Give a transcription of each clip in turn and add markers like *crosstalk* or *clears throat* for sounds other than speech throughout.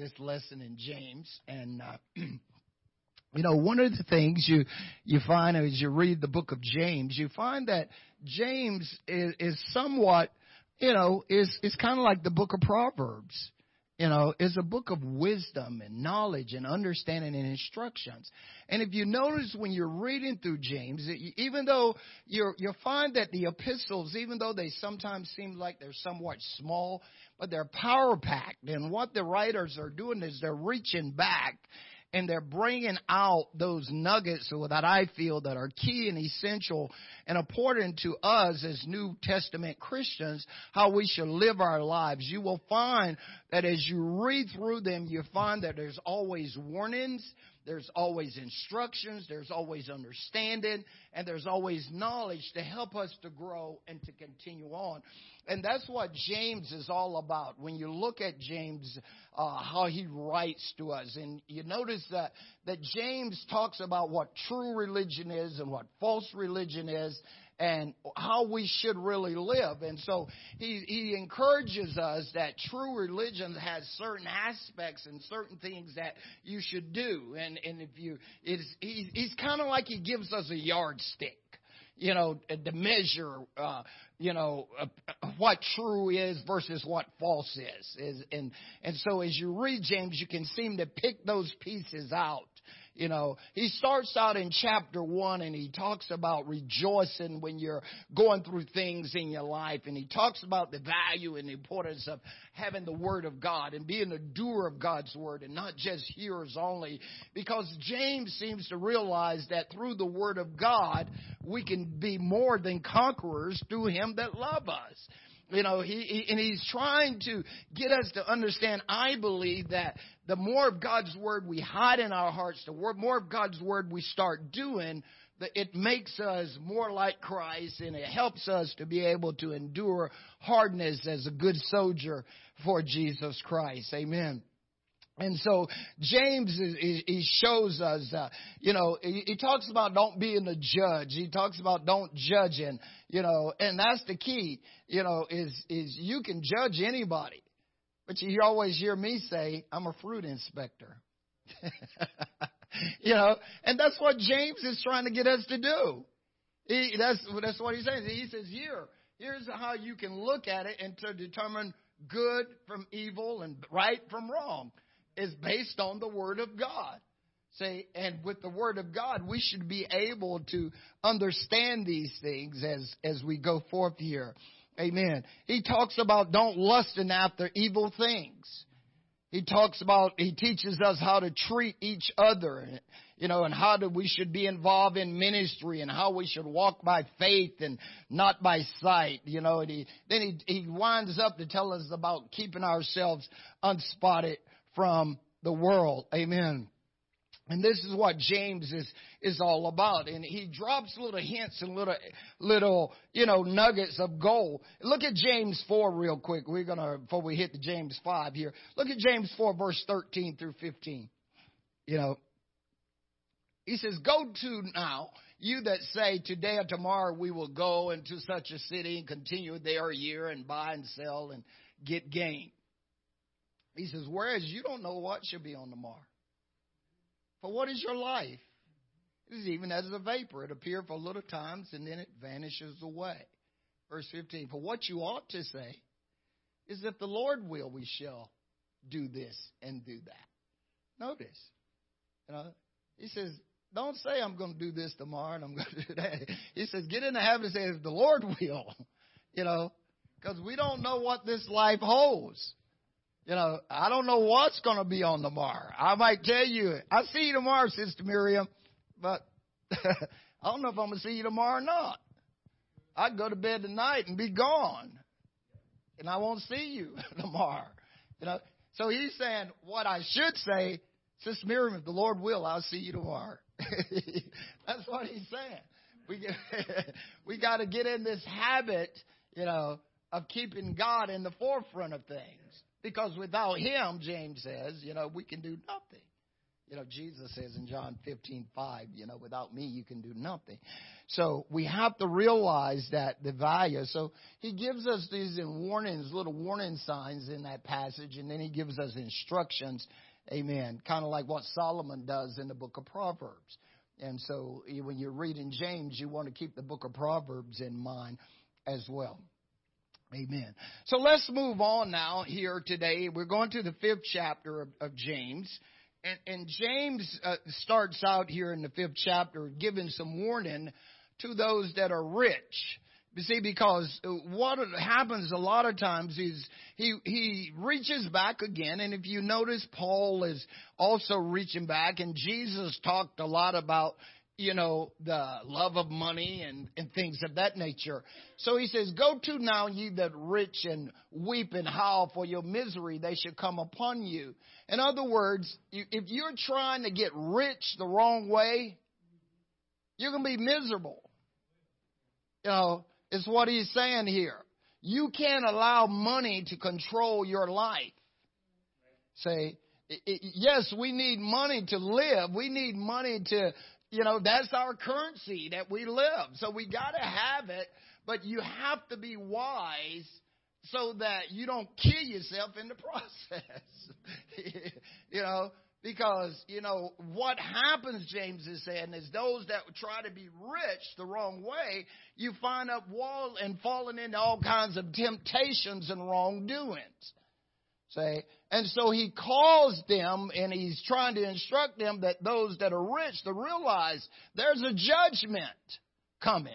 this lesson in James, and uh, *clears throat* you know, one of the things you you find as you read the book of James, you find that James is, is somewhat, you know, is is kind of like the book of Proverbs you know, is a book of wisdom and knowledge and understanding and instructions. And if you notice when you're reading through James, even though you you find that the epistles, even though they sometimes seem like they're somewhat small, but they're power packed. And what the writers are doing is they're reaching back and they're bringing out those nuggets that I feel that are key and essential and important to us as New Testament Christians, how we should live our lives. You will find that as you read through them, you find that there's always warnings, there's always instructions, there's always understanding, and there's always knowledge to help us to grow and to continue on. And that's what James is all about. When you look at James, uh, how he writes to us, and you notice that, that James talks about what true religion is and what false religion is, and how we should really live. And so he, he encourages us that true religion has certain aspects and certain things that you should do. And, and if you, it's, he, he's kind of like he gives us a yardstick you know, to measure, uh, you know, uh, what true is versus what false is. is. And, and so as you read James, you can seem to pick those pieces out you know, he starts out in chapter one and he talks about rejoicing when you're going through things in your life. And he talks about the value and the importance of having the word of God and being a doer of God's word and not just hearers only. Because James seems to realize that through the word of God, we can be more than conquerors through him that love us. You know, he, he, and he's trying to get us to understand, I believe, that the more of God's word we hide in our hearts, the more of God's word we start doing, that it makes us more like Christ and it helps us to be able to endure hardness as a good soldier for Jesus Christ. Amen. And so James is, he shows us, uh, you know, he, he, talks about don't being a judge. He talks about don't judging, you know, and that's the key. You know, is is you can judge anybody, but you always hear me say I'm a fruit inspector. *laughs* you know, and that's what James is trying to get us to do. He, that's that's what he says. He says here, here's how you can look at it and to determine good from evil and right from wrong is based on the Word of God. Say, and with the Word of God, we should be able to understand these things as, as we go forth here. Amen. He talks about don't lusting after evil things. He talks about, he teaches us how to treat each other, you know, and how do we should be involved in ministry and how we should walk by faith and not by sight, you know, and he, then he, he winds up to tell us about keeping ourselves unspotted from the world. Amen. And this is what James is, is all about. And he drops little hints and little, little, you know, nuggets of gold. Look at James 4 real quick. We're gonna, before we hit the James 5 here. Look at James 4 verse 13 through 15. You know, he says, go to now, you that say today or tomorrow we will go into such a city and continue there a year and buy and sell and get gain. He says, Whereas you don't know what shall be on tomorrow. For what is your life? It is even as a vapor. It appears for a little times and then it vanishes away. Verse 15. For what you ought to say is that the Lord will, we shall do this and do that. Notice. You know, he says, don't say I'm going to do this tomorrow and I'm going to do that. *laughs* He says, get in the habit and say, the Lord *laughs* will. You know, because we don't know what this life holds. You know, I don't know what's going to be on tomorrow. I might tell you, I see you tomorrow, Sister Miriam, but *laughs* I don't know if I'm going to see you tomorrow or not. I'd go to bed tonight and be gone. And I won't see you *laughs* tomorrow. You know, so he's saying what I should say, Sister Miriam, if the Lord will, I'll see you tomorrow. *laughs* That's what he's saying. We we got to get in this habit, you know, of keeping God in the forefront of things. Because without him, James says, you know, we can do nothing. You know, Jesus says in John 15, 5, you know, without me you can do nothing. So we have to realize that the value. So he gives us these warnings, little warning signs in that passage, and then he gives us instructions. Amen. Kind of like what Solomon does in the book of Proverbs. And so when you're reading James, you want to keep the book of Proverbs in mind as well. Amen. So let's move on now here today. We're going to the fifth chapter of, of James. And, and James uh, starts out here in the fifth chapter giving some warning to those that are rich. You see, because what happens a lot of times is he he reaches back again, and if you notice, Paul is also reaching back, and Jesus talked a lot about you know, the love of money and, and things of that nature. So he says, Go to now, ye that rich, and weep and howl for your misery, they should come upon you. In other words, if you're trying to get rich the wrong way, you're going to be miserable. You know, it's what he's saying here. You can't allow money to control your life. Say, yes, we need money to live. We need money to you know, that's our currency that we live. So we got to have it, but you have to be wise so that you don't kill yourself in the *laughs* process. *laughs* you know, because, you know, what happens, James is saying, is those that try to be rich the wrong way, you find up wall and falling into all kinds of temptations and wrongdoings. Say, and so he calls them and he's trying to instruct them that those that are rich to realize there's a judgment coming.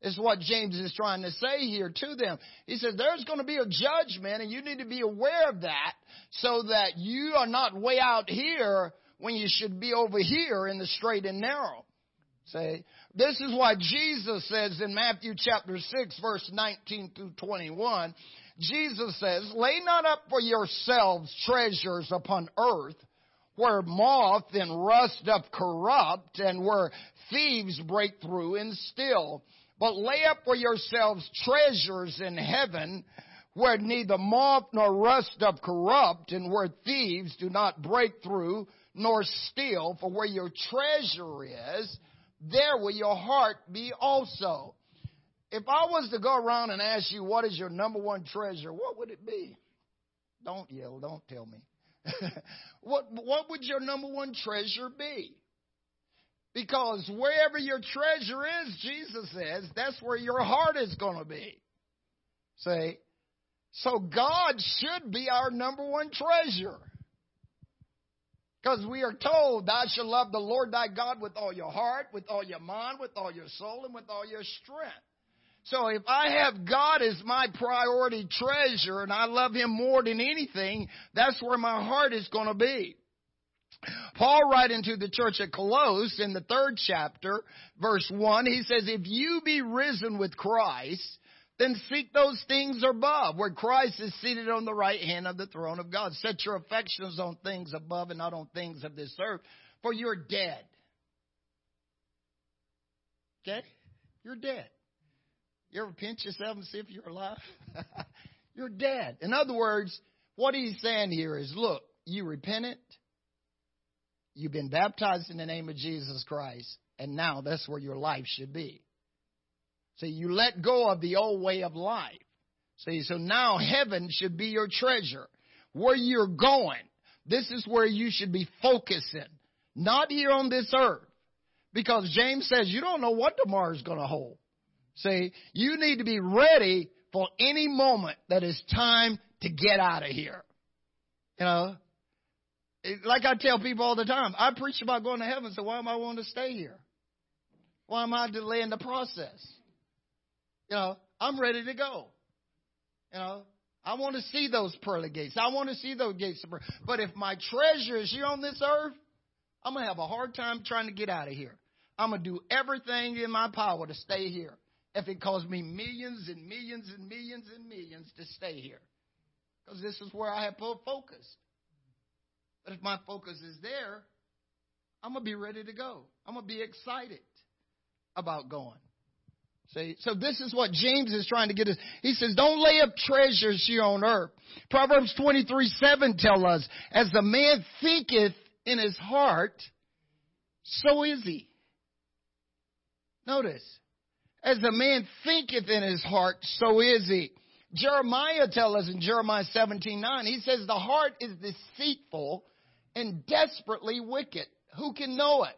Is what James is trying to say here to them. He says there's going to be a judgment and you need to be aware of that so that you are not way out here when you should be over here in the straight and narrow. Say, this is why Jesus says in Matthew chapter 6 verse 19 through 21, Jesus says, Lay not up for yourselves treasures upon earth, where moth and rust doth corrupt, and where thieves break through and steal. But lay up for yourselves treasures in heaven, where neither moth nor rust doth corrupt, and where thieves do not break through nor steal. For where your treasure is, there will your heart be also. If I was to go around and ask you what is your number one treasure, what would it be? Don't yell, don't tell me. *laughs* what what would your number one treasure be? Because wherever your treasure is, Jesus says, that's where your heart is going to be. See? So God should be our number one treasure. Because we are told, Thou shalt love the Lord thy God with all your heart, with all your mind, with all your soul, and with all your strength. So if I have God as my priority treasure and I love Him more than anything, that's where my heart is going to be. Paul writing to the church at Colossus in the third chapter, verse 1, he says, If you be risen with Christ, then seek those things above, where Christ is seated on the right hand of the throne of God. Set your affections on things above and not on things of this earth, for you're dead. Okay? You're dead. You ever pinch yourself and see if you're alive? *laughs* you're dead. In other words, what he's saying here is look, you repented, you've been baptized in the name of Jesus Christ, and now that's where your life should be. So you let go of the old way of life. See, so now heaven should be your treasure. Where you're going, this is where you should be focusing, not here on this earth. Because James says you don't know what tomorrow's going to hold. See, you need to be ready for any moment that it's time to get out of here. You know, like I tell people all the time, I preach about going to heaven, so why am I wanting to stay here? Why am I delaying the process? You know, I'm ready to go. You know, I want to see those pearly gates. I want to see those gates. But if my treasure is here on this earth, I'm going to have a hard time trying to get out of here. I'm going to do everything in my power to stay here if it costs me millions and millions and millions and millions to stay here. Because this is where I have put focus. But if my focus is there, I'm going to be ready to go. I'm going to be excited about going. See, so this is what James is trying to get us. He says, don't lay up treasures here on earth. Proverbs 23, 7 tell us, as the man thinketh in his heart, so is he. Notice, as a man thinketh in his heart, so is he. Jeremiah tells us in Jeremiah 17 9, he says, The heart is deceitful and desperately wicked. Who can know it?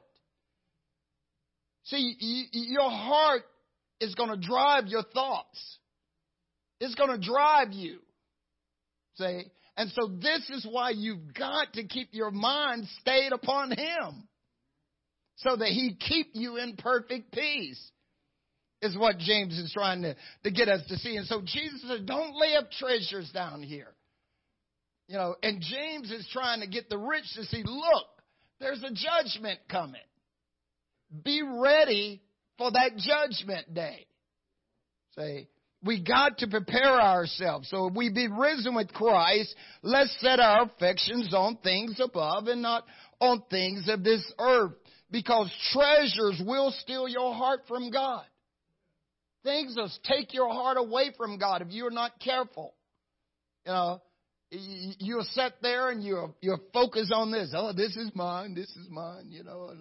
See, your heart is going to drive your thoughts. It's going to drive you. See? And so this is why you've got to keep your mind stayed upon Him. So that He keep you in perfect peace. Is what James is trying to, to get us to see. And so Jesus said, don't lay up treasures down here. You know, and James is trying to get the rich to see, look, there's a judgment coming. Be ready for that judgment day. Say, we got to prepare ourselves. So if we be risen with Christ, let's set our affections on things above and not on things of this earth. Because treasures will steal your heart from God. Things will take your heart away from God if you're not careful. You know, you'll sit there and you'll, you'll focus on this. Oh, this is mine, this is mine, you know, and,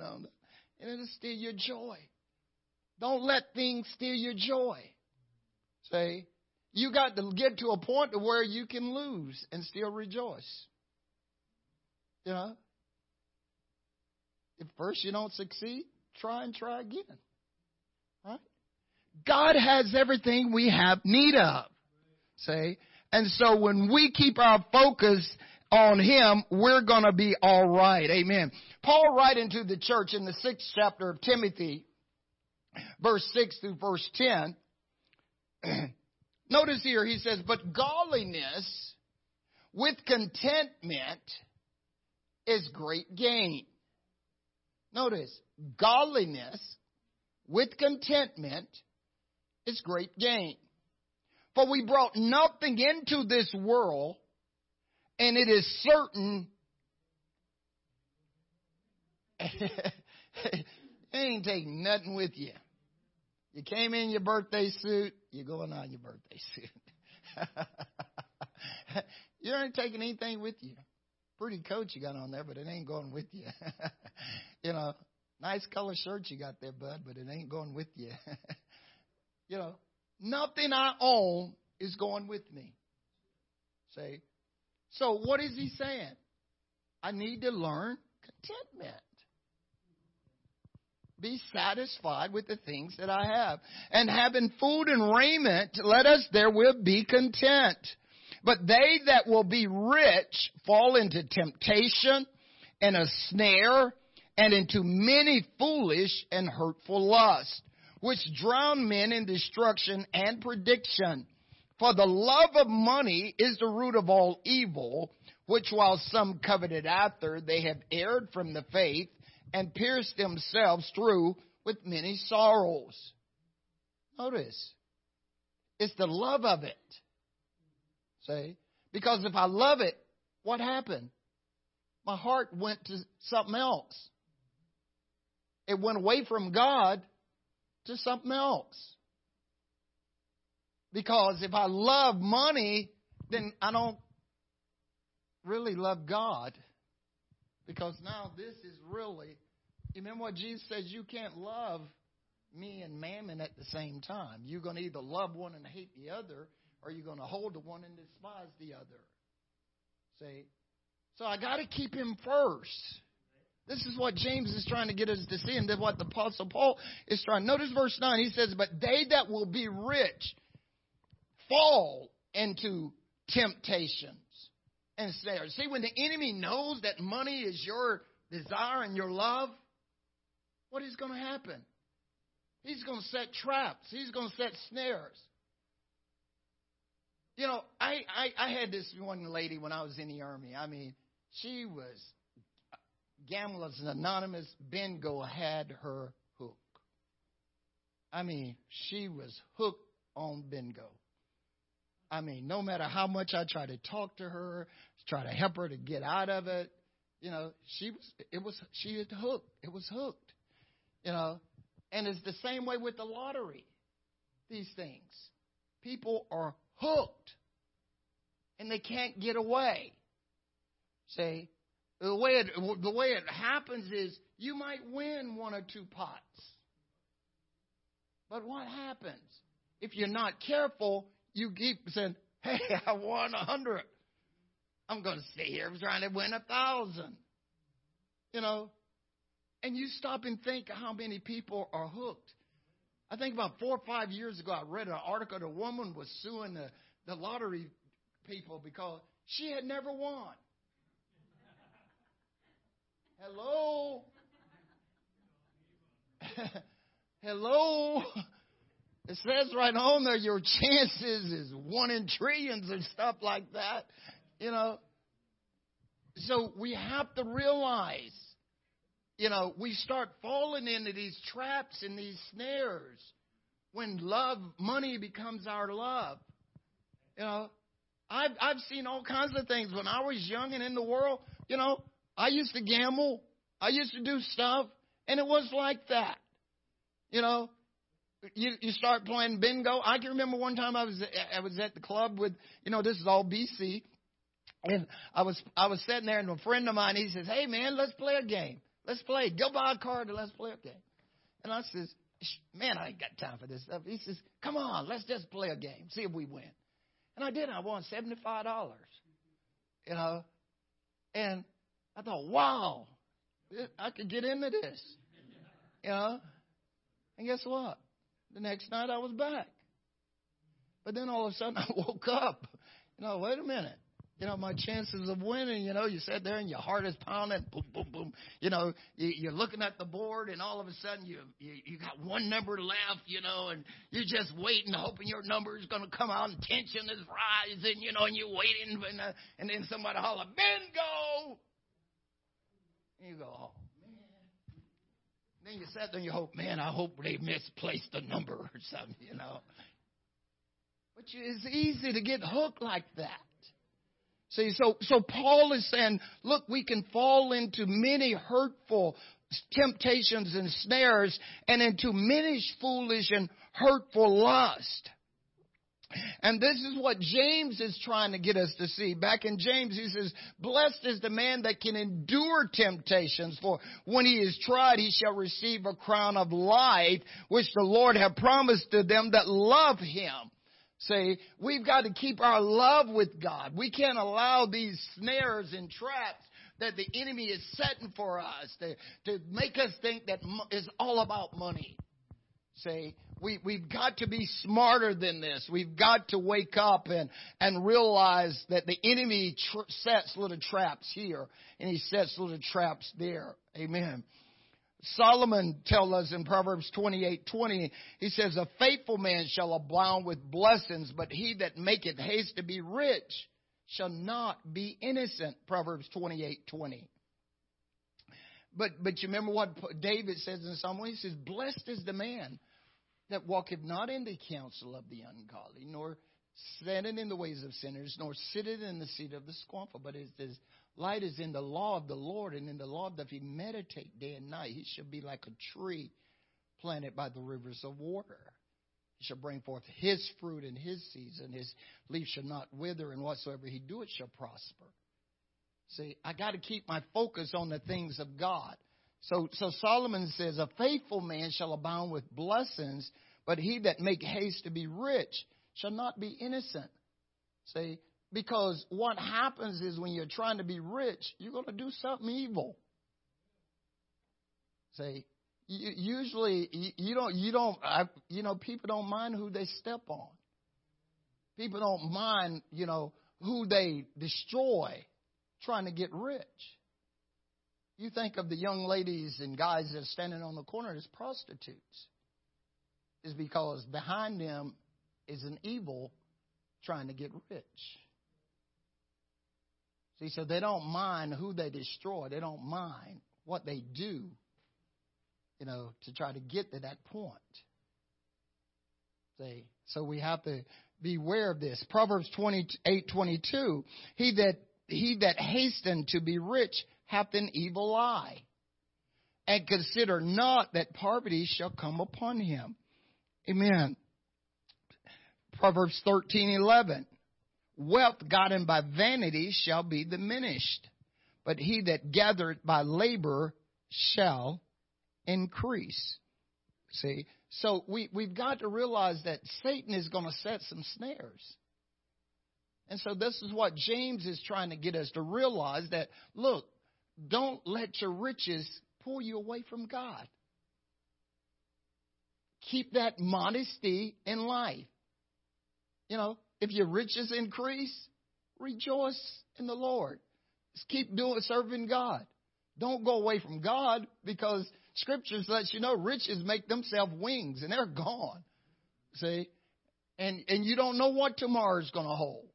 and it'll steal your joy. Don't let things steal your joy. Say, you got to get to a point to where you can lose and still rejoice. You know? If first you don't succeed, try and try again. God has everything we have need of. Say, and so when we keep our focus on Him, we're gonna be alright. Amen. Paul writing to the church in the sixth chapter of Timothy, verse 6 through verse 10. *clears throat* Notice here he says, but godliness with contentment is great gain. Notice, godliness with contentment is great gain. For we brought nothing into this world, and it is certain *laughs* ain't taking nothing with you. You came in your birthday suit, you're going on your birthday suit. *laughs* you ain't taking anything with you. Pretty coat you got on there, but it ain't going with you. *laughs* you know, nice color shirt you got there, bud, but it ain't going with you. You know, nothing I own is going with me. Say, so what is he saying? I need to learn contentment be satisfied with the things that I have. And having food and raiment, let us therewith be content. But they that will be rich fall into temptation and a snare and into many foolish and hurtful lusts, which drown men in destruction and perdition. For the love of money is the root of all evil, which while some coveted after, they have erred from the faith and pierced themselves through with many sorrows. Notice, it's the love of it. See? Because if I love it, what happened? My heart went to something else. It went away from God to something else. Because if I love money, then I don't really love God. Because now this is really, you remember what Jesus says? You can't love me and mammon at the same time. You're going to either love one and hate the other, or you're going to hold the one and despise the other. See? So I got to keep him first. This is what James is trying to get us to see, and then what the Apostle Paul is trying. Notice verse 9. He says, But they that will be rich fall into temptations and snares. See, when the enemy knows that money is your desire and your love, what is going to happen? He's going to set traps. He's going to set snares. You know, I, I, I had this one lady when I was in the army. I mean, she was Gamblers and Anonymous. Bingo had her hook. I mean, she was hooked on bingo. I mean, no matter how much I try to talk to her, try to help her to get out of it, you know, she was, it was, she had hooked. It was hooked, you know. And it's the same way with the lottery. These things. People are hooked and they can't get away. See? The way it, the way it happens is you might win one or two pots. But what happens? If you're not careful, you keep saying, Hey, *laughs* I won a hundred. I'm going to stay here trying to win a thousand. You know? And you stop and think how many people are hooked. I think about four or five years ago, I read an article. The woman was suing the, the lottery people because she had never won. Hello? *laughs* Hello? It says right on there your chances is one in trillions and stuff like that. You know. So we have to realize, you know, we start falling into these traps and these snares when love, money becomes our love. You know, I've I've seen all kinds of things when I was young and in the world. You know, I used to gamble. I used to do stuff, and it was like that. You know, you you start playing bingo. I can remember one time I was I was at the club with you know this is all BC, and I was I was sitting there and a friend of mine he says, "Hey man, let's play a game. Let's play. Go buy a card and let's play a game." And I says, "Man, I ain't got time for this stuff." He says, "Come on, let's just play a game. See if we win." And I did. I won seventy five dollars. You know, and I thought, "Wow, I could get into this." You know, and guess what? The next night I was back. But then all of a sudden *laughs* I woke up. You know, wait a minute. You know, my chances of winning, you know, you sit there and your heart is pounding, boom, boom, boom. You know, you, you're looking at the board and all of a sudden you, you, you got one number left, you know, and you're just waiting, hoping your number is going to come out and tension is rising, you know, and you're waiting and, uh, and then somebody holler, bingo! And you go, oh, then you sat there and you hope, man, I hope they misplaced the number or something, you know. But it's easy to get hooked like that. See, so, so Paul is saying, look, we can fall into many hurtful temptations and snares and into many foolish and hurtful lust. And this is what James is trying to get us to see. Back in James, he says, Blessed is the man that can endure temptations, for when he is tried, he shall receive a crown of life, which the Lord have promised to them that love him. See, we've got to keep our love with God. We can't allow these snares and traps that the enemy is setting for us to, to make us think that it's all about money. See, we, we've got to be smarter than this. We've got to wake up and, and realize that the enemy tr- sets little traps here and he sets little traps there. Amen. Solomon tells us in Proverbs 28, 20, he says, A faithful man shall abound with blessings, but he that maketh haste to be rich shall not be innocent. Proverbs 28, 20. But, but you remember what David says in Psalm 1? He says, Blessed is the man that walketh not in the counsel of the ungodly, nor standeth in the ways of sinners, nor sitteth in the seat of the scornful, but his, light is in the law of the Lord, and in the law doth he meditate day and night. He shall be like a tree planted by the rivers of water. He shall bring forth his fruit in his season. His leaf shall not wither, and whatsoever he doeth shall prosper. See, I got to keep my focus on the things of God. So, so Solomon says, A faithful man shall abound with blessings, but he that make haste to be rich shall not be innocent. See, because what happens is when you're trying to be rich, you're going to do something evil. See, usually you don't, you don't, you know, people don't mind who they step on. People don't mind, you know, who they destroy trying to get rich. You think of the young ladies and guys that are standing on the corner as prostitutes. Is because behind them is an evil trying to get rich. See, so they don't mind who they destroy. They don't mind what they do, you know, to try to get to that point. See, so we have to beware of this. Proverbs twenty eight twenty two. He that he that hasten to be rich hath an evil eye, and consider not that poverty shall come upon him. Amen. Proverbs thirteen eleven. Wealth gotten by vanity shall be diminished, but he that gathereth by labor shall increase. See? So we, we've got to realize that Satan is going to set some snares. And so this is what James is trying to get us to realize that, look, don't let your riches pull you away from God. Keep that modesty in life. You know, if your riches increase, rejoice in the Lord. Just keep doing serving God. Don't go away from God because scriptures lets you know riches make themselves wings and they're gone. See? And and you don't know what tomorrow's gonna hold.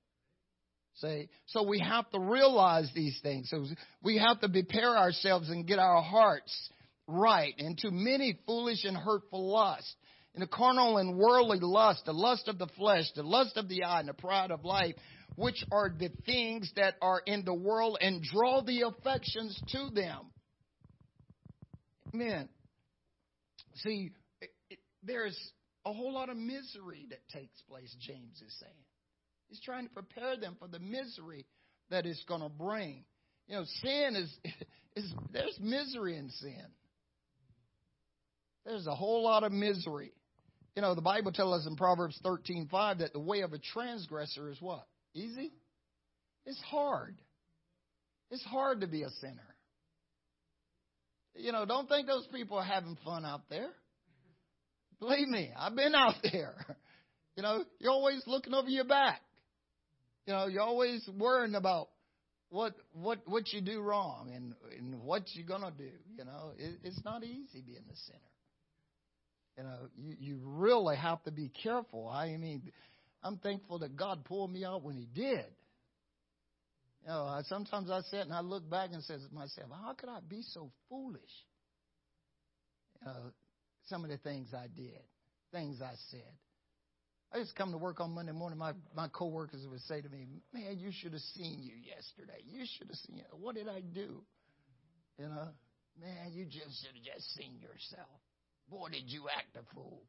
See? So we have to realize these things. So we have to prepare ourselves and get our hearts right into many foolish and hurtful lusts. In the carnal and worldly lust, the lust of the flesh, the lust of the eye, and the pride of life, which are the things that are in the world, and draw the affections to them. Amen. See, it, it, there's a whole lot of misery that takes place, James is saying. He's trying to prepare them for the misery that it's going to bring. You know, sin is, *laughs* is there's misery in sin. There's a whole lot of misery. You know, the Bible tells us in Proverbs 13:5 that the way of a transgressor is what? Easy? It's hard. It's hard to be a sinner. You know, don't think those people are having fun out there. Believe me, I've been out *laughs* there. You know, you're always looking over your back. You know, you're always worrying about what what what you do wrong and and what you're gonna do. You know, it, it's not easy being a sinner. You know, you you really have to be careful. I mean, I'm thankful that God pulled me out when He did. You know, I, sometimes I sit and I look back and says to myself, how could I be so foolish? You know, some of the things I did, things I said. I just come to work on Monday morning. My my coworkers would say to me, "Man, you should have seen you yesterday. You should have seen. You. What did I do? You uh, know, man, you just should have just seen yourself. Boy, did you act a fool.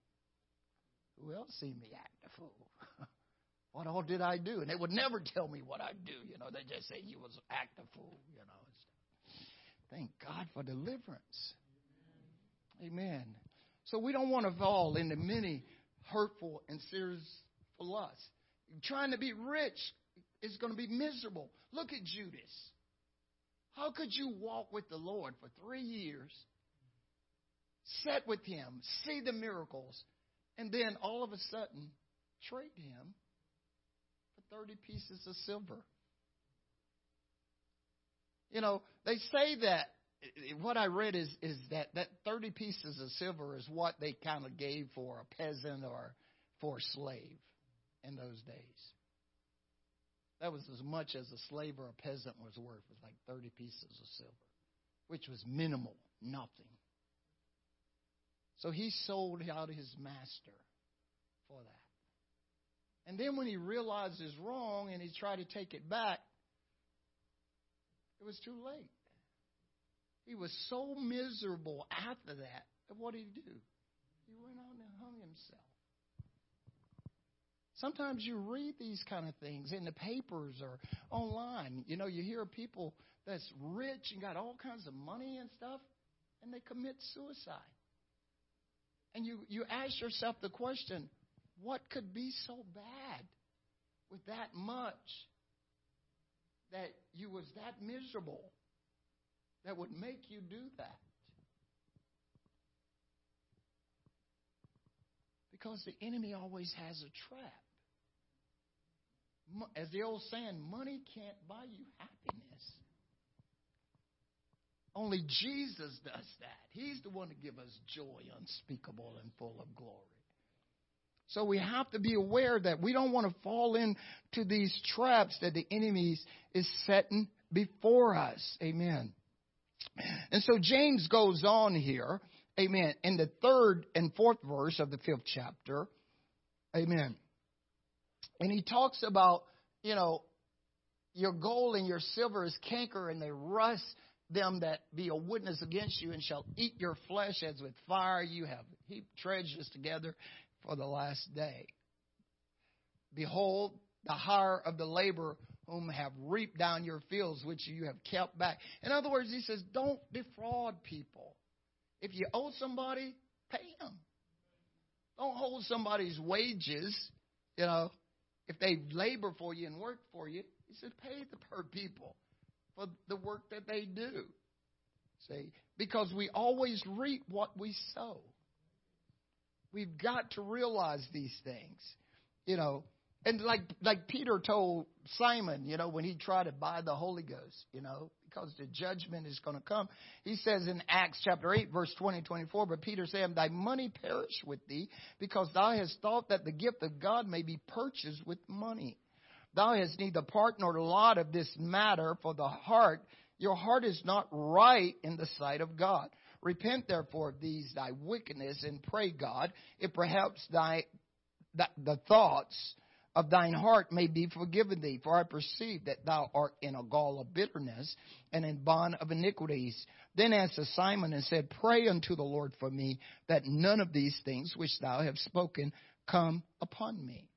Who else seen me act a fool? *laughs* what all did I do? And they would never tell me what I do. You know, they just say you was act a fool. You know. Thank God for deliverance. Amen. So we don't want to fall into many hurtful and serious for lust. Trying to be rich is going to be miserable. Look at Judas. How could you walk with the Lord for three years, sit with him, see the miracles, and then all of a sudden trade him for 30 pieces of silver? You know, they say that what I read is is that that 30 pieces of silver is what they kind of gave for a peasant or for a slave in those days. That was as much as a slave or a peasant was worth. Was like 30 pieces of silver, which was minimal, nothing. So he sold out his master for that. And then when he realized his wrong and he tried to take it back, it was too late. He was so miserable after that. What did he do? He went on and hung himself. Sometimes you read these kind of things in the papers or online. You know, you hear people that's rich and got all kinds of money and stuff, and they commit suicide. And you, you ask yourself the question, what could be so bad with that much that you was that miserable? That would make you do that. Because the enemy always has a trap. As the old saying, money can't buy you happiness. Only Jesus does that. He's the one to give us joy unspeakable and full of glory. So we have to be aware that we don't want to fall into these traps that the enemy is setting before us. Amen. And so James goes on here, amen, in the third and fourth verse of the fifth chapter, amen. And he talks about, you know, your gold and your silver is canker, and they rust them that be a witness against you, and shall eat your flesh as with fire. You have heaped treasures together for the last day. Behold, the hire of the labor whom have reaped down your fields, which you have kept back. In other words, he says, don't defraud people. If you owe somebody, pay them. Don't hold somebody's wages, you know, if they labor for you and work for you. He said, pay the *laughs* per people for the work that they do. See, because we always reap what we sow. We've got to realize these things, you know. And like like Peter told Simon, you know, when he tried to buy the Holy Ghost, you know, because the judgment is going to come. He says in Acts chapter 8, verse 20, 24, but Peter said, Thy money perish with thee, because thou hast thought that the gift of God may be purchased with money. Thou hast neither part nor lot of this matter, for the heart, your heart is not right in the sight of God. Repent therefore of these thy wickedness, and pray God, if perhaps thy the, the thoughts of thine heart may be forgiven thee. For I perceive that thou art in a gall of bitterness and in bond of iniquities. Then answered Simon and said, Pray unto the Lord for me, that none of these things which thou have spoken come upon me.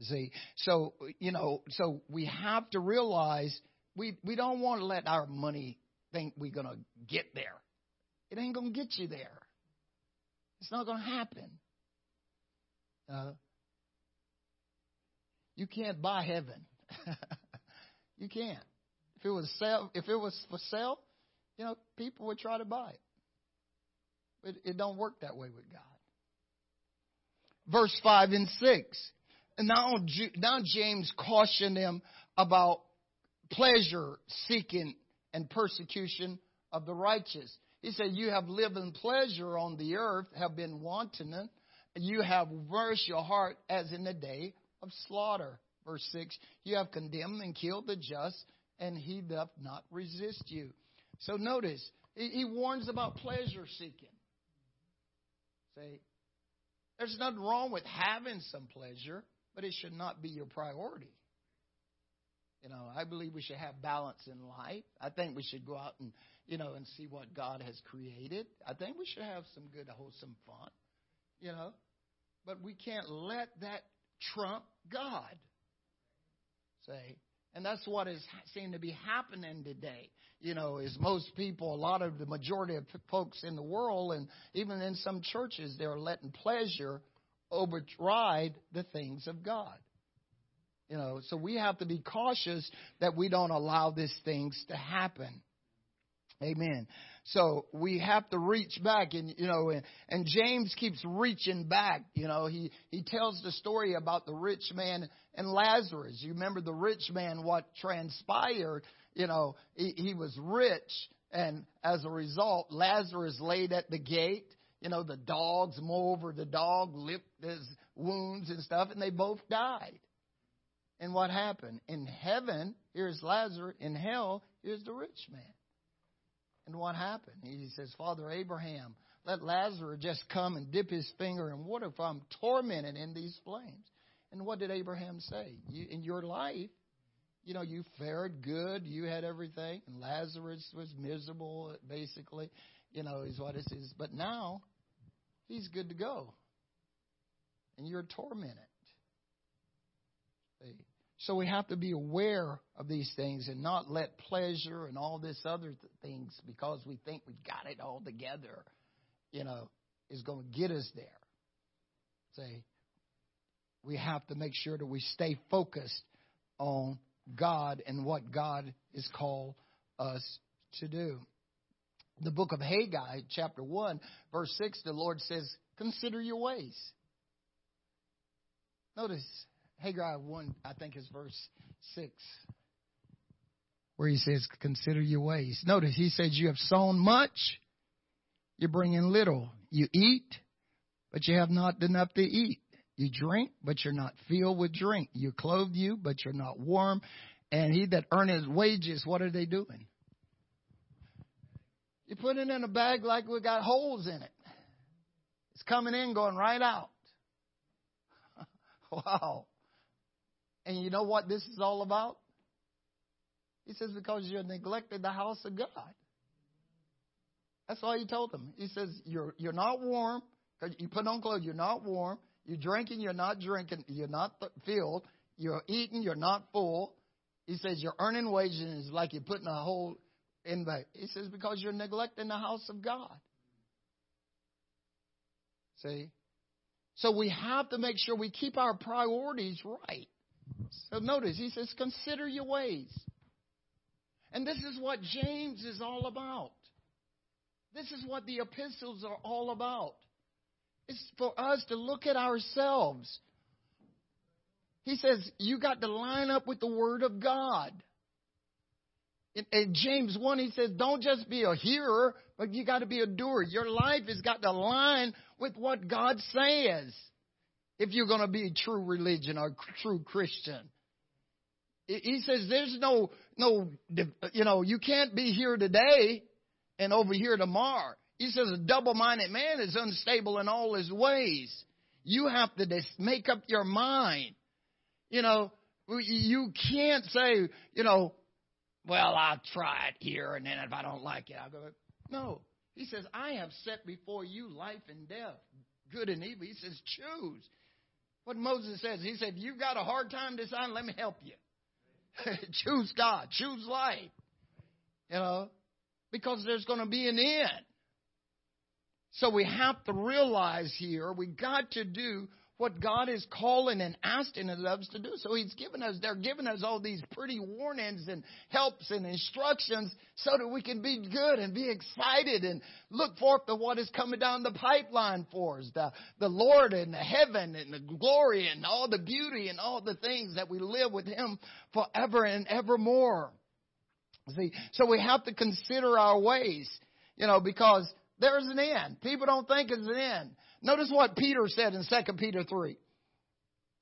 See, so, you know, so we have to realize we, we don't want to let our money think we're going to get there. It ain't going to get you there. It's not going to happen. Uh, you can't buy heaven. *laughs* you can't. If it was sell, if it was for sale, you know, people would try to buy it. But it don't work that way with God. Verse 5 and 6. And now, now James cautioned them about pleasure seeking and persecution of the righteous. He said, You have lived in pleasure on the earth, have been wanton, and you have versed your heart as in the day of slaughter. Verse 6 You have condemned and killed the just, and he doth not resist you. So notice, he warns about pleasure seeking. Say, there's nothing wrong with having some pleasure, but it should not be your priority. You know, I believe we should have balance in life. I think we should go out and, you know, and see what God has created. I think we should have some good, wholesome fun, you know. But we can't let that trump God. Say, and that's what is seem to be happening today. You know, is most people, a lot of the majority of folks in the world, and even in some churches, they're letting pleasure override the things of God. You know, so we have to be cautious that we don't allow these things to happen. Amen. So we have to reach back and, you know, and, and James keeps reaching back. You know, he, he tells the story about the rich man and Lazarus. You remember the rich man, what transpired, you know, he, he was rich and as a result, Lazarus laid at the gate. You know, the dogs, moreover, the dog licked his wounds and stuff and they both died. And what happened? In heaven, here's Lazarus. In hell, here's the rich man. And what happened? He says, Father Abraham, let Lazarus just come and dip his finger in water if I'm tormented in these flames. And what did Abraham say? You, in your life, you know, you fared good, you had everything, and Lazarus was miserable, basically, you know, is what it says. But now, he's good to go. And you're tormented. See? So we have to be aware of these things and not let pleasure and all this other th- things because we think we've got it all together, you know, is going to get us there. Say, we have to make sure that we stay focused on God and what God is called us to do. The book of Haggai, chapter 1, verse 6, the Lord says, Consider your ways. Notice, Haggai 1, I think is verse 6, where he says, Consider your ways. Notice he says, You have sown much, you bring in little. You eat, but you have not enough to eat. You drink, but you're not filled with drink. You clothe you, but you're not warm. And he that earneth wages, what are they doing? You put it in a bag like we got holes in it. It's coming in, going right out. *laughs* wow. And you know what this is all about? He says, because you neglected the house of God. That's all he told them. He says, you're, you're not warm. Because you put on clothes, you're not warm. You're drinking, you're not drinking. You're not filled. You're eating, you're not full. He says, You're earning wages, and it's like you're putting a whole in the. He says, Because you're neglecting the house of God. See? So we have to make sure we keep our priorities right. So notice, he says, Consider your ways. And this is what James is all about. This is what the epistles are all about. It's for us to look at ourselves. He says, You got to line up with the Word of God. In, in, James 1, he says, Don't just be a hearer, but you got to be a doer. Your life has got to line with what God says if you're going to be a true religion or true Christian. He says, There's no, no, you know, you can't be here today and over here tomorrow. He says, A double minded man is unstable in all his ways. You have to make up your mind you know, you can't say, you know, well, I'll try it here, and then if I don't like it, I'll go. No. He says, I have set before you life and death, good and evil. He says, choose. What Moses says, he said, You've got a hard time deciding, let me help you. *laughs* choose God, choose life. You know, because there's going to be an end. So we have to realize here, we got to do what God is calling and asking us to do. So He's given us, they're giving us all these pretty warnings and helps and instructions so that we can be good and be excited and look forth to what is coming down the pipeline for us. The, the Lord and the heaven and the glory and all the beauty and all the things that we live with Him forever and evermore. See, so we have to consider our ways, you know, because there's an end. People don't think it's an end. Notice what Peter said in 2 Peter 3.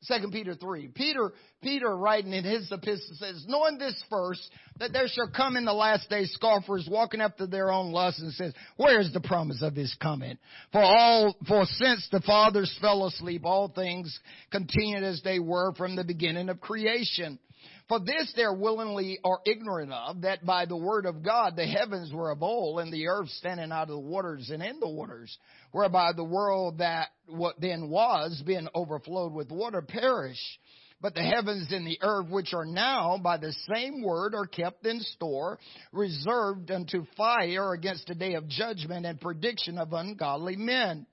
2 Peter 3. Peter, Peter writing in his epistle says, knowing this first, that there shall come in the last days scoffers walking after their own lusts and says, where is the promise of his coming? For all, for since the fathers fell asleep, all things continued as they were from the beginning of creation. For this they are willingly are ignorant of, that by the word of God the heavens were of old, and the earth standing out of the waters and in the waters, whereby the world that what then was, being overflowed with water, perish. But the heavens and the earth, which are now by the same word, are kept in store, reserved unto fire against the day of judgment and perdition of ungodly men.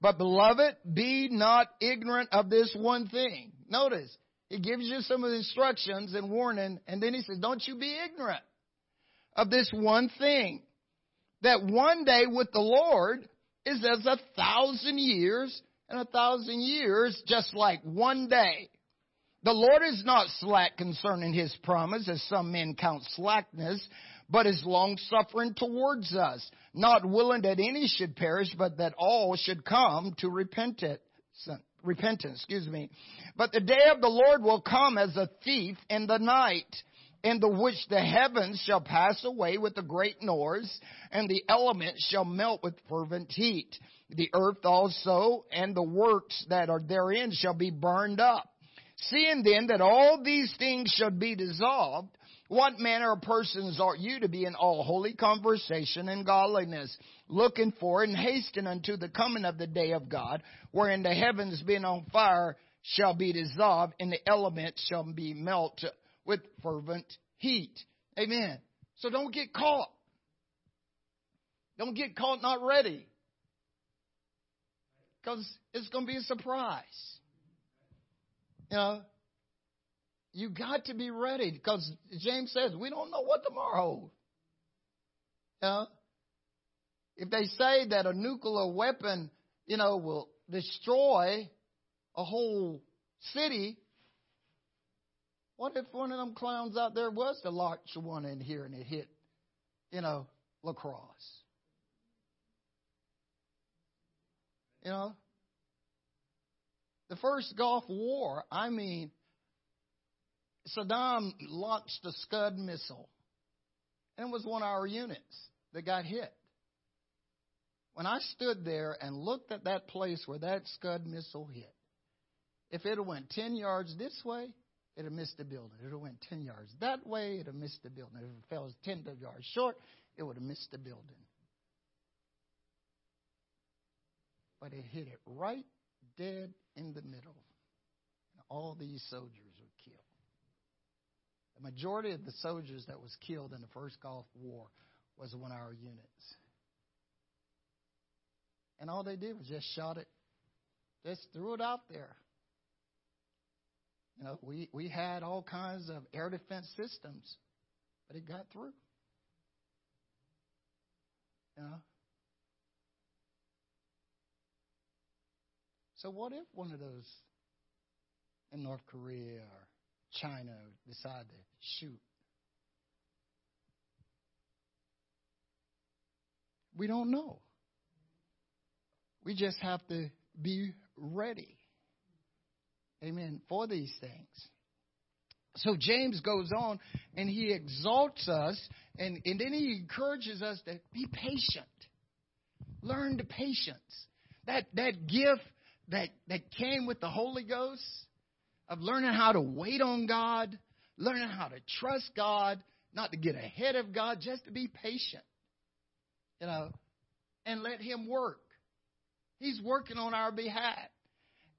But beloved, be not ignorant of this one thing. Notice, he gives you some of the instructions and warning, and then he says, Don't you be ignorant of this one thing. That one day with the Lord is as a thousand years, and a thousand years just like one day. The Lord is not slack concerning his promise, as some men count slackness, but is long suffering towards us, not willing that any should perish, but that all should come to repentance repentance, excuse me. But the day of the Lord will come as a thief in the night, in the which the heavens shall pass away with a great noise, and the elements shall melt with fervent heat. The earth also and the works that are therein shall be burned up. Seeing then that all these things shall be dissolved, what manner of persons are you to be in all holy conversation and godliness, looking for and hastening unto the coming of the day of God, wherein the heavens being on fire shall be dissolved, and the elements shall be melted with fervent heat. Amen. So don't get caught. Don't get caught not ready. Because it's going to be a surprise. You know, you got to be ready because James says we don't know what tomorrow holds. You know? If they say that a nuclear weapon, you know, will destroy a whole city, what if one of them clowns out there was to launch one in here and it hit, you know, La Crosse? You know? The first Gulf War, I mean, Saddam launched a Scud missile, and it was one of our units that got hit. When I stood there and looked at that place where that Scud missile hit, if it went 10 yards this way, it would have missed the building. It had went 10 yards that way, it would have missed the building. If it fell 10 yards short, it would have missed the building. But it hit it right dead in the middle. And all these soldiers were killed. The majority of the soldiers that was killed in the first Gulf War was one of our units. And all they did was just shot it, just threw it out there. You know, we, we had all kinds of air defense systems, but it got through. You know? So what if one of those in North Korea or China decide to shoot? We don't know. We just have to be ready. Amen. For these things. So James goes on and he exalts us and, and then he encourages us to be patient. Learn the patience. That that gift that, that came with the Holy Ghost of learning how to wait on God, learning how to trust God, not to get ahead of God, just to be patient. You know, and let him work. He's working on our behalf.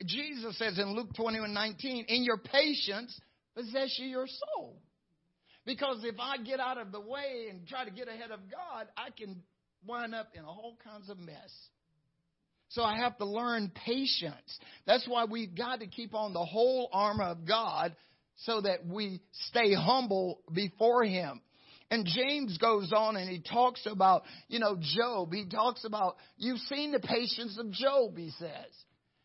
Jesus says in Luke 21 19, in your patience, possess you your soul. Because if I get out of the way and try to get ahead of God, I can wind up in a whole kinds of mess. So I have to learn patience. That's why we've got to keep on the whole armor of God so that we stay humble before Him. And James goes on and he talks about, you know, Job. He talks about, you've seen the patience of Job, he says.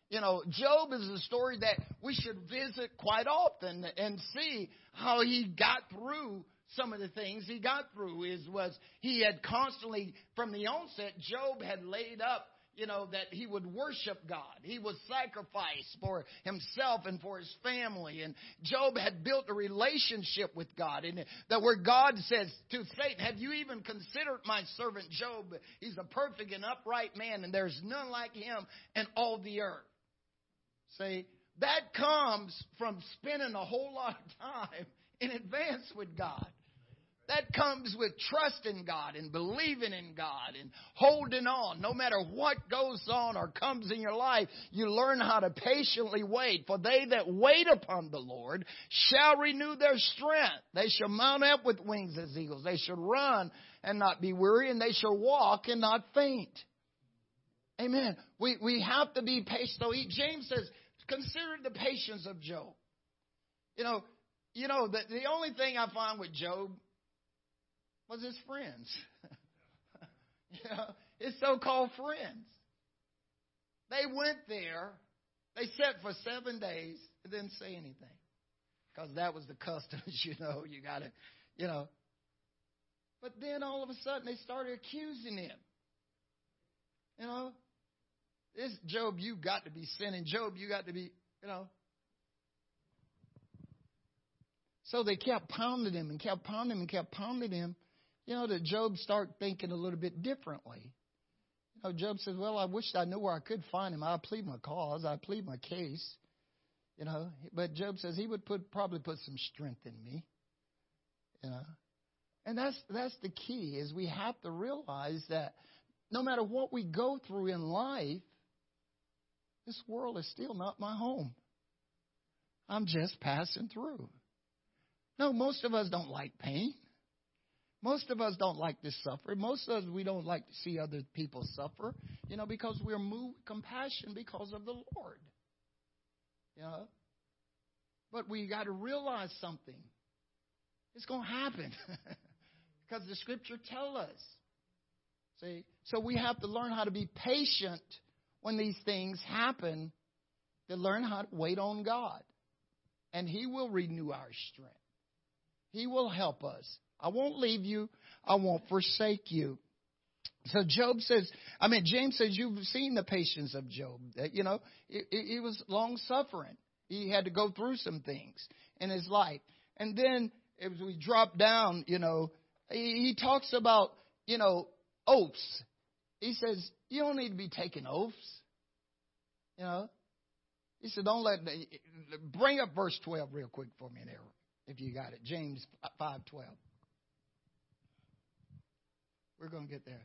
You know, Job is a story that we should visit quite often and see how he got through some of the things he got through is was he had constantly from the onset Job had laid up you know, that he would worship God. He would sacrifice for himself and for his family. And Job had built a relationship with God. And that where God says to Satan, Have you even considered my servant Job? He's a perfect and upright man, and there's none like him in all the earth. See, that comes from spending a whole lot of time in advance with God. That comes with trusting God and believing in God and holding on. No matter what goes on or comes in your life, you learn how to patiently wait. For they that wait upon the Lord shall renew their strength. They shall mount up with wings as eagles. They shall run and not be weary, and they shall walk and not faint. Amen. We, we have to be patient. So he, James says, consider the patience of Job. You know, you know, the, the only thing I find with Job was his friends. *laughs* you know, his so called friends. They went there, they sat for seven days, and didn't say anything. Because that was the *laughs* custom, you know, you gotta, you know. But then all of a sudden they started accusing him. You know, this Job, you got to be sinning. Job, you got to be, you know. So they kept pounding him and kept pounding him and kept pounding him you know, that Job start thinking a little bit differently. You know, Job says, Well, I wish I knew where I could find him. I plead my cause, I plead my case. You know, but Job says he would put probably put some strength in me. You know. And that's that's the key is we have to realize that no matter what we go through in life, this world is still not my home. I'm just passing through. No, most of us don't like pain. Most of us don't like to suffer. Most of us, we don't like to see other people suffer, you know, because we're moved with compassion because of the Lord. You know? But we got to realize something. It's going to happen *laughs* because the scripture tell us. See? So we have to learn how to be patient when these things happen to learn how to wait on God. And He will renew our strength. He will help us. I won't leave you. I won't forsake you. So Job says, I mean, James says, you've seen the patience of Job. You know, he was long suffering. He had to go through some things in his life. And then as we drop down, you know, he, talks about, you know, oaths. He says, you don't need to be taking oaths. You know, he said, don't let, the, bring up verse 12 real quick for me there, if you got it. James 5 12. We're going to get there.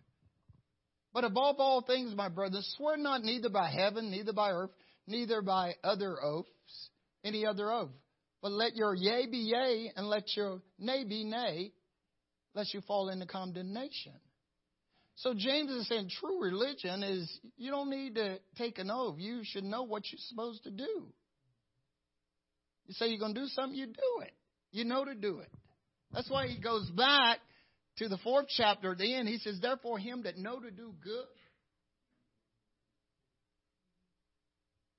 But above all things, my brothers, swear not neither by heaven, neither by earth, neither by other oaths, any other oath, But let your yea be yea and let your nay be nay, lest you fall into condemnation. So James is saying true religion is you don't need to take an oath. You should know what you're supposed to do. You say you're going to do something, you do it. You know to do it. That's why he goes back to the fourth chapter at the end. He says, Therefore, him that know to do good,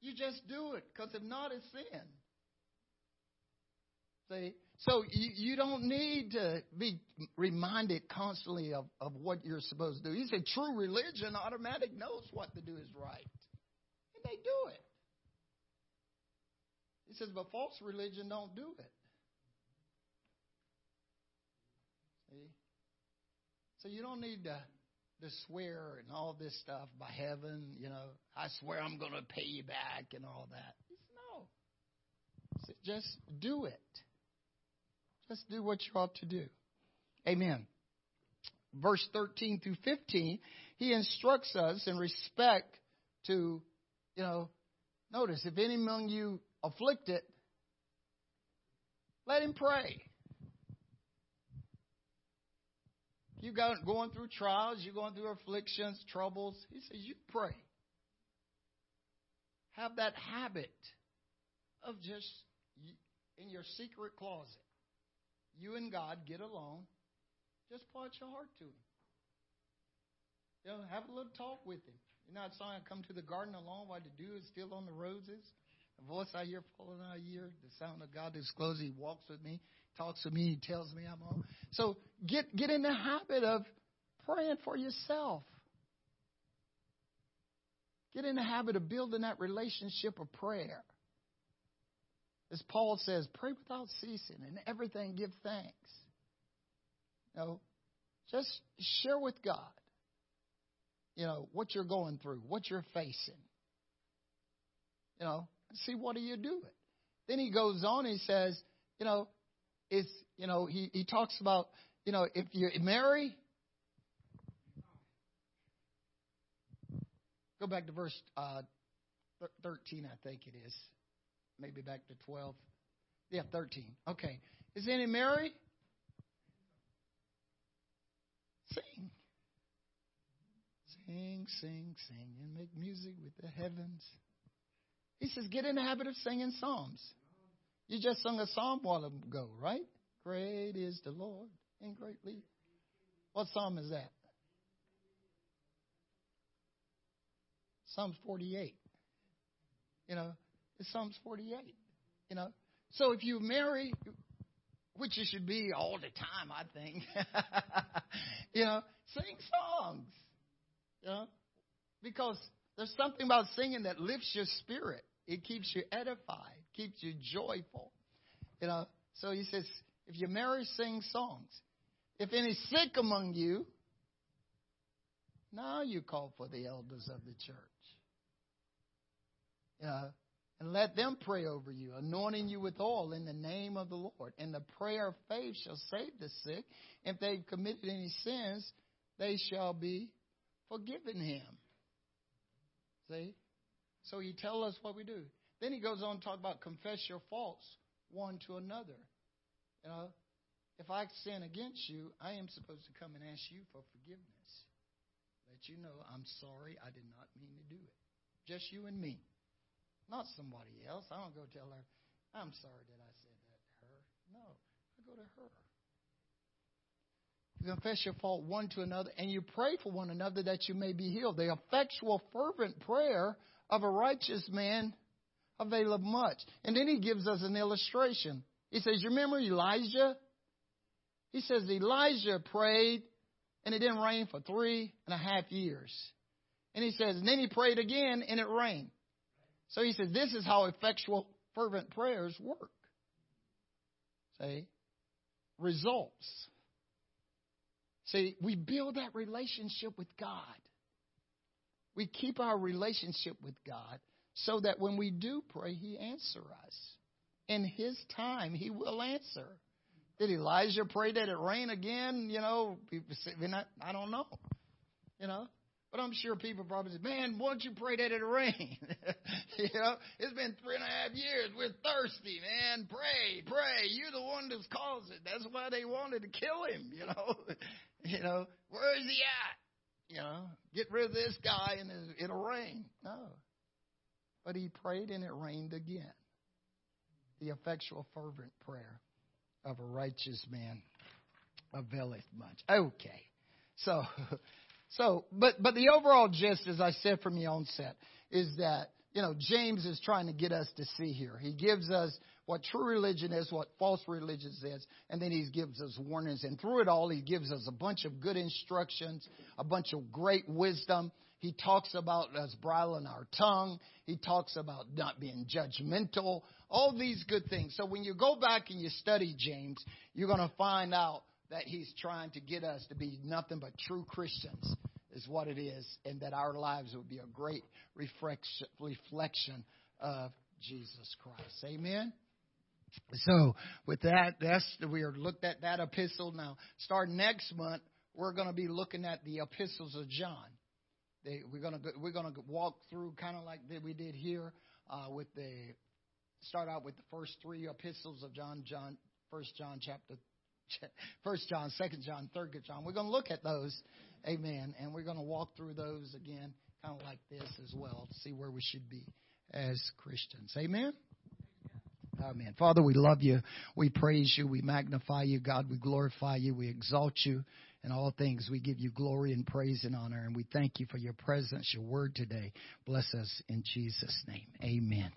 you just do it. Because if not, it's sin. See? So you, you don't need to be reminded constantly of, of what you're supposed to do. He said true religion automatic knows what to do is right. And they do it. He says, but false religion don't do it. See? So you don't need to, to swear and all this stuff by heaven, you know, I swear I'm going to pay you back and all that. no. Just do it. Just do what you ought to do. Amen. Verse 13 through 15, he instructs us in respect to, you know, notice, if any among you afflicted, let him pray. You got going through trials, you're going through afflictions, troubles. He says, you pray. Have that habit of just in your secret closet you and God get along, just pour out your heart to Him. You know, have a little talk with Him. You know that song, I come to the garden alone while the dew is still on the roses? The voice I hear falling out of ear, the sound of God discloses. He walks with me, talks with me, he tells me I'm on. So get get in the habit of praying for yourself. Get in the habit of building that relationship of prayer. As Paul says, pray without ceasing and everything give thanks. You know, just share with God, you know, what you're going through, what you're facing. You know, see what do you do it. Then he goes on, he says, you know, it's, you know, he, he talks about, you know, if you merry, go back to verse uh, 13, I think it is maybe back to 12. Yeah, 13. Okay. Is any married? Sing. Sing, sing, sing, and make music with the heavens. He says, get in the habit of singing psalms. You just sung a psalm while ago, right? Great is the Lord and greatly. What psalm is that? Psalms 48. You know, it's Psalms 48. You know, so if you merry, which you should be all the time, I think. *laughs* you know, sing songs. You know, because there's something about singing that lifts your spirit. It keeps you edified, keeps you joyful. You know, so he says, if you merry, sing songs. If any sick among you, now you call for the elders of the church. You know, and let them pray over you, anointing you with oil in the name of the Lord. And the prayer of faith shall save the sick. If they've committed any sins, they shall be forgiven him. See? So he tells us what we do. Then he goes on to talk about confess your faults one to another. You know, if I sin against you, I am supposed to come and ask you for forgiveness. Let you know I'm sorry, I did not mean to do it. Just you and me. Not somebody else. I don't go tell her, I'm sorry that I said that to her. No, I go to her. You confess your fault one to another, and you pray for one another that you may be healed. The effectual, fervent prayer of a righteous man availeth much. And then he gives us an illustration. He says, You remember Elijah? He says Elijah prayed, and it didn't rain for three and a half years. And he says, and then he prayed again, and it rained. So he says, this is how effectual, fervent prayers work. See? Results. See, we build that relationship with God. We keep our relationship with God so that when we do pray, He answers us. In His time, He will answer. Did Elijah pray that it rain again? You know, I don't know. You know, But I'm sure people probably say, man, why don't you pray that it rain? *laughs* you know, it's been three and a half years. We're thirsty, man. Pray, pray. You're the one that's caused it. That's why they wanted to kill him, you know. *laughs* you know, where is he at? You know, get rid of this guy and it'll rain. No. But he prayed and it rained again. The effectual, fervent prayer of a righteous man availeth much. Okay. So, *laughs* so, but, but the overall gist, as I said from the onset, is that, you know, James is trying to get us to see here. He gives us what true religion is, what false religion is, and then he gives us warnings. And through it all, he gives us a bunch of good instructions, a bunch of great wisdom. He talks about us bridling our tongue. He talks about not being judgmental. All these good things. So when you go back and you study James, you're going to find out that he's trying to get us to be nothing but true Christians, is what it is, and that our lives would be a great reflection of Jesus Christ. Amen. So with that, that's we are looked at that epistle. Now, starting next month, we're going to be looking at the epistles of John. They, we're going to we're going to walk through kind of like we did here uh, with the start out with the first three epistles of John, John, First John chapter *laughs* First John, Second John, Third John. We're going to look at those, Amen, and we're going to walk through those again, kind of like this as well, to see where we should be as Christians. Amen. Amen. Father, we love you. We praise you. We magnify you. God, we glorify you. We exalt you. In all things, we give you glory and praise and honor. And we thank you for your presence, your word today. Bless us in Jesus' name. Amen.